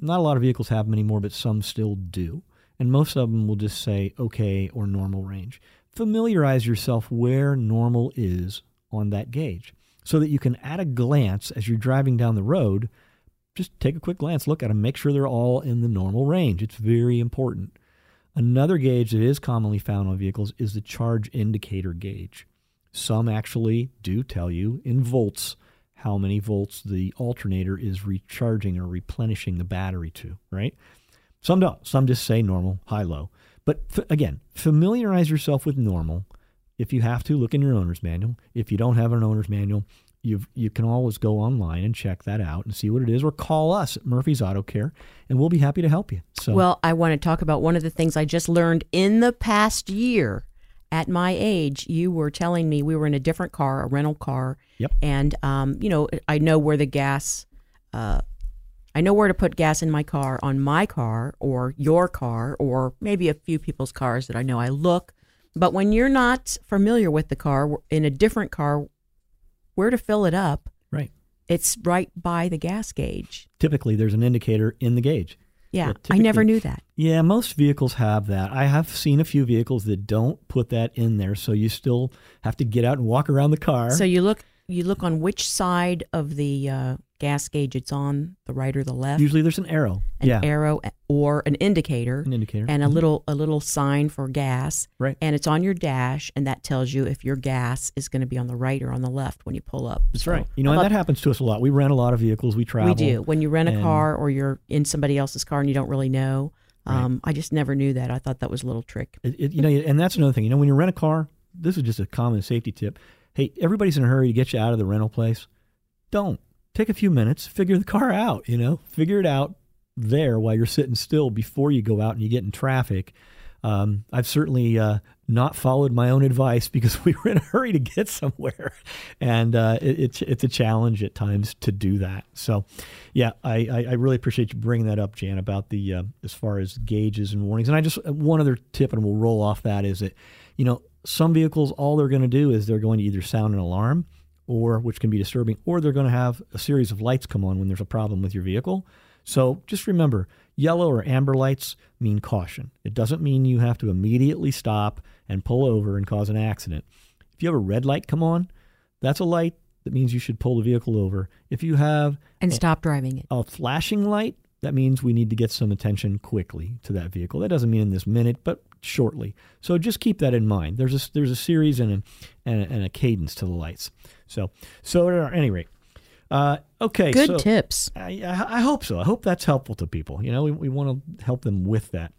not a lot of vehicles have them anymore, but some still do. And most of them will just say okay or normal range. Familiarize yourself where normal is on that gauge so that you can, at a glance, as you're driving down the road, just take a quick glance, look at them, make sure they're all in the normal range. It's very important. Another gauge that is commonly found on vehicles is the charge indicator gauge. Some actually do tell you in volts how many volts the alternator is recharging or replenishing the battery to, right? Some don't. Some just say normal, high, low. But f- again, familiarize yourself with normal. If you have to, look in your owner's manual. If you don't have an owner's manual, you you can always go online and check that out and see what it is, or call us at Murphy's Auto Care, and we'll be happy to help you. So, Well, I want to talk about one of the things I just learned in the past year. At my age, you were telling me we were in a different car, a rental car. Yep. And um, you know, I know where the gas, uh, I know where to put gas in my car on my car or your car or maybe a few people's cars that I know I look. But when you're not familiar with the car in a different car, where to fill it up? Right. It's right by the gas gauge. typically there's an indicator in the gauge. Yeah, I never knew that. Yeah, most vehicles have that. I have seen a few vehicles that don't put that in there, so you still have to get out and walk around the car. So you look you look on which side of the uh, gas gauge it's on, the right or the left. Usually there's an arrow. An yeah. arrow or an indicator. An indicator. And a Mhm. little a little sign for gas. Right. And it's on your dash and that tells you if your gas is going to be on the right or on the left when you pull up. That's So right. You know, and that happens to us a lot. We rent a lot of vehicles. We travel. we do. When you rent a car or you're in somebody else's car and you don't really know. Um, I just never knew that. I thought that was a little trick. It, it- you know, and that's another thing. You know, when you rent a car, this is just a common safety tip. Hey, everybody's in a hurry to get you out of the rental place. Don't take a few minutes, figure the car out. You know, figure it out there while you're sitting still before you go out and you get in traffic. Um, I've certainly uh, not followed my own advice because we were in a hurry to get somewhere, and uh, it, it's it's a challenge at times to do that. So, yeah, I, I, I really appreciate you bringing that up, Jan, about the uh, as far as gauges and warnings. And I just one other tip, and we'll roll off that is that you know some vehicles all they're going to do is they're going to either sound an alarm or which can be disturbing, or they're going to have a series of lights come on when there's a problem with your vehicle. So just remember, yellow or amber lights mean caution. It doesn't mean you have to immediately stop and pull over and cause an accident. If you have a red light come on, that's a light that means you should pull the vehicle over. If you have And a- stop driving it. a flashing light, that means we need to get some attention quickly to that vehicle. That doesn't mean in this minute, but shortly. So just keep that in mind. There's a there's a series and a and a, and a cadence to the lights. So so at any rate, uh, okay. Good so tips. I, I I hope so. I hope that's helpful to people. You know, we, we want to help them with that.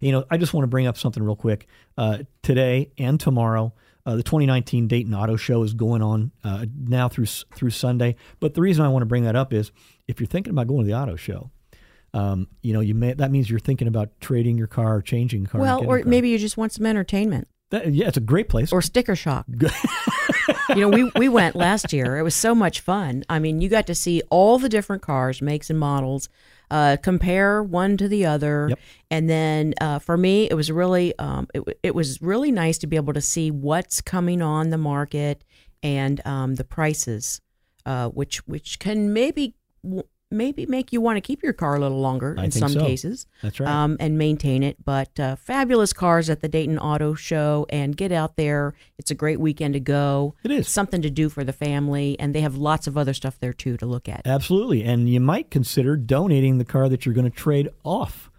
You know, I just want to bring up something real quick. Uh, today and tomorrow, uh, the 2019 Dayton Auto Show is going on uh, now through through Sunday. But the reason I want to bring that up is if you're thinking about going to the auto show, um, you know, you may that means you're thinking about trading your car, or changing car. Well, or car. maybe you just want some entertainment. That- yeah, it's a great place. Or sticker shock. you know, we, we went last year. It was so much fun. I mean, you got to see all the different cars, makes and models, uh, compare one to the other, and then uh, for me, it was really um, it, it was really nice to be able to see what's coming on the market and um, the prices, uh, which which can maybe w- maybe make you want to keep your car a little longer I in some so. cases That's right. um, and maintain it. But uh, fabulous cars at the Dayton Auto Show, and get out there. It's a great weekend to go. It is something to do for the family, and they have lots of other stuff there too to look at. Absolutely. And you might consider donating the car that you're going to trade off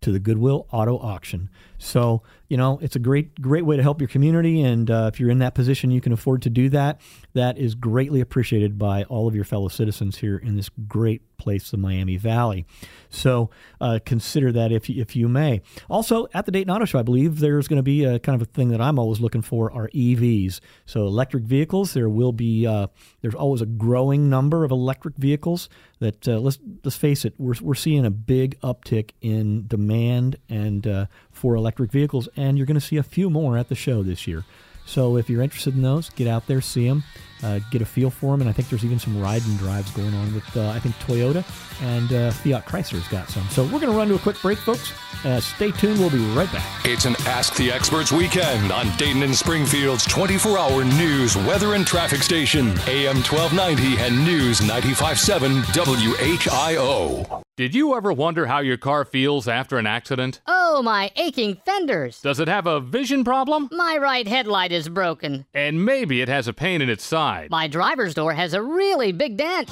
to the Goodwill Auto Auction. So, you know, it's a great, great way to help your community. And uh, if you're in that position, you can afford to do that. That is greatly appreciated by all of your fellow citizens here in this great place, the Miami Valley. So uh, consider that if if you may. Also, at the Dayton Auto Show, I believe there's going to be a kind of a thing that I'm always looking for are EVs. So electric vehicles. There will be uh, there's always a growing number of electric vehicles that uh, let's let's face it, we're we're seeing a big uptick in demand and uh, for electric vehicles, and you're going to see a few more at the show this year. So if you're interested in those, get out there, see them, uh, get a feel for them, and I think there's even some ride and drives going on with uh, I think Toyota and uh, Fiat Chrysler's got some. So we're going to run to a quick break, folks. Uh, stay tuned. We'll be right back. It's an Ask the Experts weekend on Dayton and Springfield's 24 hour news, weather, and traffic station, AM 1290 and News 957 WHIO. Did you ever wonder how your car feels after an accident? Oh, my aching fenders. Does it have a vision problem? My right headlight is broken. And maybe it has a pain in its side. My driver's door has a really big dent.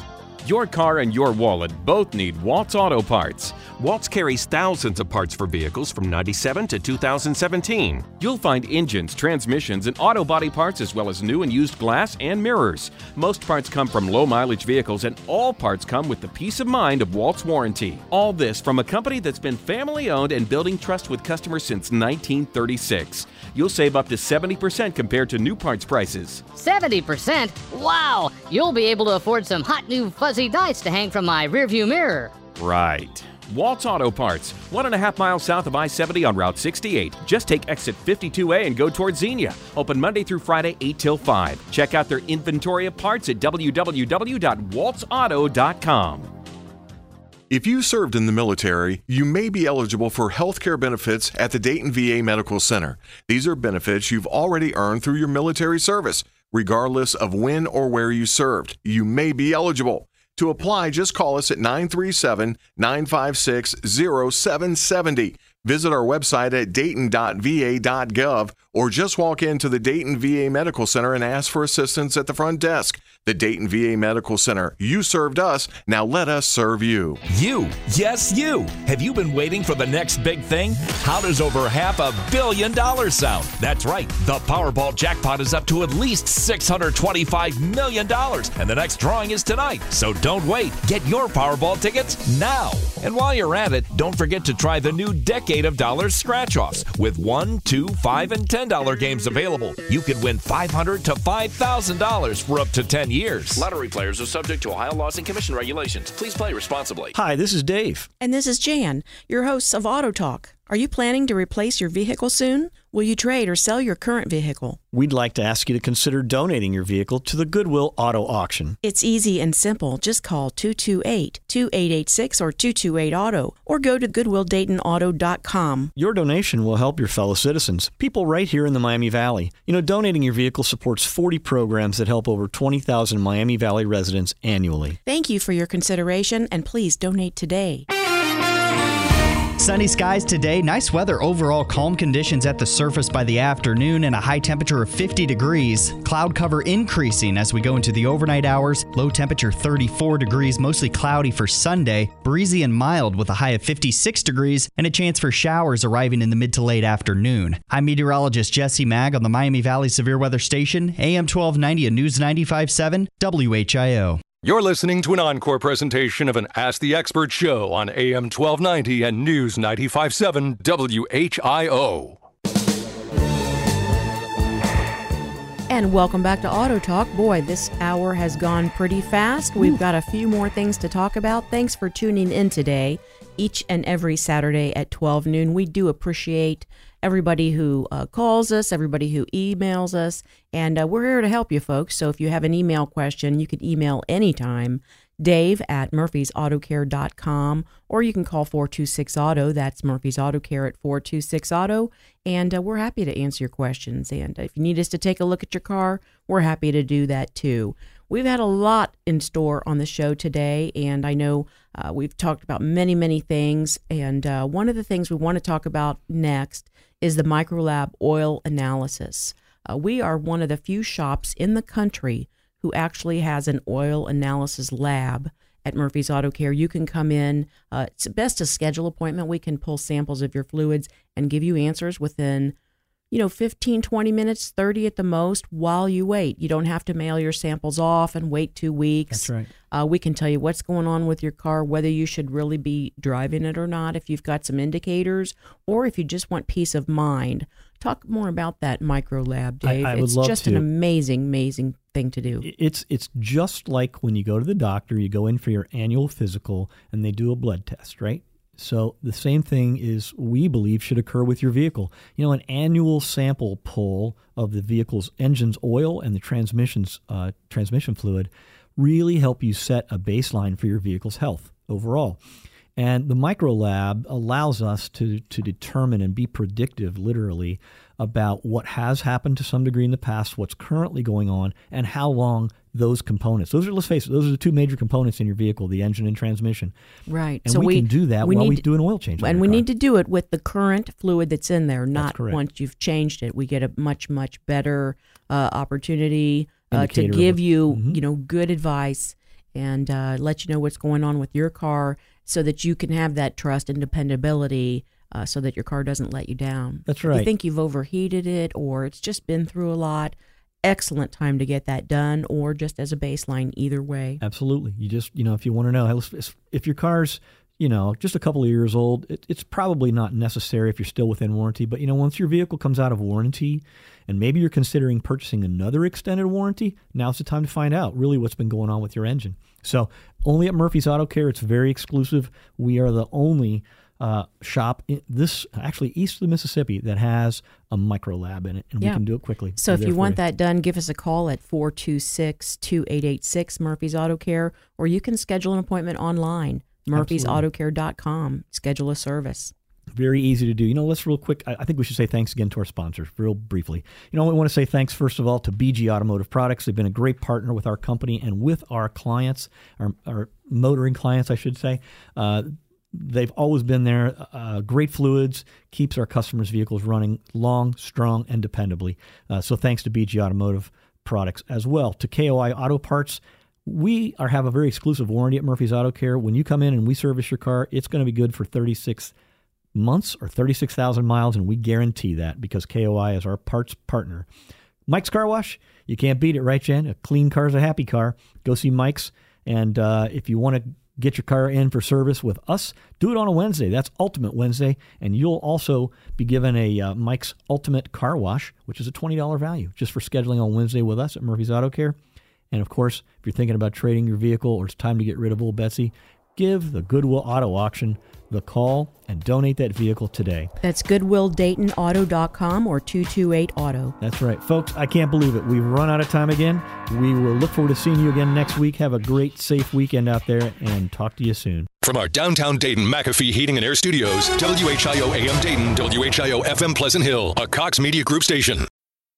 Your car and your wallet both need Waltz Auto Parts. Waltz carries thousands of parts for vehicles from 97 to 2017. You'll find engines, transmissions, and auto body parts as well as new and used glass and mirrors. Most parts come from low mileage vehicles and all parts come with the peace of mind of Waltz warranty. All this from a company that's been family owned and building trust with customers since 1936. You'll save up to 70% compared to new parts prices. 70%? Wow! You'll be able to afford some hot new fuzzy dice to hang from my rearview mirror. Right. Waltz Auto Parts, one and a half miles south of I 70 on Route 68. Just take exit 52A and go towards Xenia. Open Monday through Friday, 8 till 5. Check out their inventory of parts at www.waltzauto.com. If you served in the military, you may be eligible for health care benefits at the Dayton VA Medical Center. These are benefits you've already earned through your military service, regardless of when or where you served. You may be eligible. To apply, just call us at 937 956 0770. Visit our website at dayton.va.gov or just walk into the Dayton VA Medical Center and ask for assistance at the front desk. The Dayton VA Medical Center. You served us, now let us serve you. You, yes, you. Have you been waiting for the next big thing? How does over half a billion dollars sound? That's right. The Powerball jackpot is up to at least $625 million, and the next drawing is tonight. So don't wait. Get your Powerball tickets now. And while you're at it, don't forget to try the new Decade of Dollars scratch offs with one, two, five, and $10 games available. You could win 500 to $5,000 for up to 10 years. Lottery players are subject to Ohio laws and commission regulations. Please play responsibly. Hi, this is Dave. And this is Jan, your hosts of Auto Talk. Are you planning to replace your vehicle soon? Will you trade or sell your current vehicle? We'd like to ask you to consider donating your vehicle to the Goodwill Auto Auction. It's easy and simple. Just call 228 2886 or 228 Auto or go to GoodwillDaytonAuto.com. Your donation will help your fellow citizens, people right here in the Miami Valley. You know, donating your vehicle supports 40 programs that help over 20,000 Miami Valley residents annually. Thank you for your consideration and please donate today. Sunny skies today, nice weather overall, calm conditions at the surface by the afternoon, and a high temperature of 50 degrees. Cloud cover increasing as we go into the overnight hours. Low temperature 34 degrees, mostly cloudy for Sunday. Breezy and mild with a high of 56 degrees, and a chance for showers arriving in the mid to late afternoon. I'm meteorologist Jesse Maag on the Miami Valley Severe Weather Station, AM 1290 and News 957, WHIO. You're listening to an encore presentation of an Ask the Expert show on AM 1290 and News 957 WHIO. And welcome back to Auto Talk. Boy, this hour has gone pretty fast. We've got a few more things to talk about. Thanks for tuning in today, each and every Saturday at 12 noon. We do appreciate everybody who uh, calls us, everybody who emails us, and uh, we're here to help you folks. So if you have an email question, you can email anytime. Dave at murphysautocare.com, or you can call 426 Auto. That's Murphy's Auto Care at 426 Auto. And uh, we're happy to answer your questions. And if you need us to take a look at your car, we're happy to do that too. We've had a lot in store on the show today, and I know uh, we've talked about many, many things. And uh, one of the things we want to talk about next is the Microlab oil analysis. Uh, we are one of the few shops in the country who actually has an oil analysis lab at Murphy's Auto Care. You can come in. Uh, it's best to schedule appointment. We can pull samples of your fluids and give you answers within, you know, 15, 20 minutes, 30 at the most while you wait. You don't have to mail your samples off and wait two weeks. That's right. Uh, we can tell you what's going on with your car, whether you should really be driving it or not, if you've got some indicators, or if you just want peace of mind. Talk more about that micro lab, I- Dave. I would it's just to. an amazing, amazing thing to do. It's it's just like when you go to the doctor, you go in for your annual physical and they do a blood test, right? So the same thing is we believe should occur with your vehicle. You know, an annual sample pull of the vehicle's engine's oil and the transmission's uh, transmission fluid really help you set a baseline for your vehicle's health overall. And the micro lab allows us to, to determine and be predictive, literally, about what has happened to some degree in the past, what's currently going on, and how long those components. Those are, let's face it, those are the two major components in your vehicle: the engine and transmission. Right. And we, can do that we while we do an oil change. And we car. need to do it with the current fluid that's in there, not once you've changed it. We get a much, much better uh, opportunity uh, to give you, Mhm. you know, good advice and uh, let you know what's going on with your car so that you can have that trust and dependability uh, so that your car doesn't let you down. That's If you think you've overheated it or it's just been through a lot, excellent time to get that done or just as a baseline, either way. Absolutely. You just, you know, if you want to know, if your car's, you know, just a couple of years old, it, it's probably not necessary if you're still within warranty. But, you know, once your vehicle comes out of warranty and maybe you're considering purchasing another extended warranty, now's the time to find out really what's been going on with your engine. So, only at Murphy's Auto Care, it's very exclusive. We are the only uh, shop in this, actually east of the Mississippi, that has a micro lab in it, and we can do it quickly. So We're if you want that done, give us a call at 426-2886 Murphy's Auto Care, or you can schedule an appointment online, murphysautocare.com. Schedule a service. Very easy to do. You know, let's real quick. I I think we should say thanks again to our sponsors, real briefly. You know, we want to say thanks first of all to BG Automotive Products. They've been a great partner with our company and with our clients, our, our motoring clients, I should say. Uh, they've always been there. Uh, great fluids keeps our customers' vehicles running long, strong, and dependably. Uh, so thanks to BG Automotive Products as well. To KOI Auto Parts. We are have a very exclusive warranty at Murphy's Auto Care. When you come in and we service your car, it's going to be good for 36 months or 36,000 miles, and we guarantee that because KOI is our parts partner. Mike's Car Wash, you can't beat it, right, Jen? A clean car is a happy car. Go see Mike's. And uh, if you want to get your car in for service with us, do it on a Wednesday. That's Ultimate Wednesday. And you'll also be given a uh, Mike's Ultimate Car Wash, which is a $20 value just for scheduling on Wednesday with us at Murphy's Auto Care. And of course, if you're thinking about trading your vehicle or it's time to get rid of old Betsy, Give the Goodwill Auto Auction the call and donate that vehicle today. That's goodwilldaytonauto.com or 228 Auto. That's right. Folks, I can't believe it. We've run out of time again. We will look forward to seeing you again next week. Have a great, safe weekend out there and talk to you soon. From our downtown Dayton McAfee Heating and Air Studios, WHIO AM Dayton, WHIO FM Pleasant Hill, a Cox Media Group station.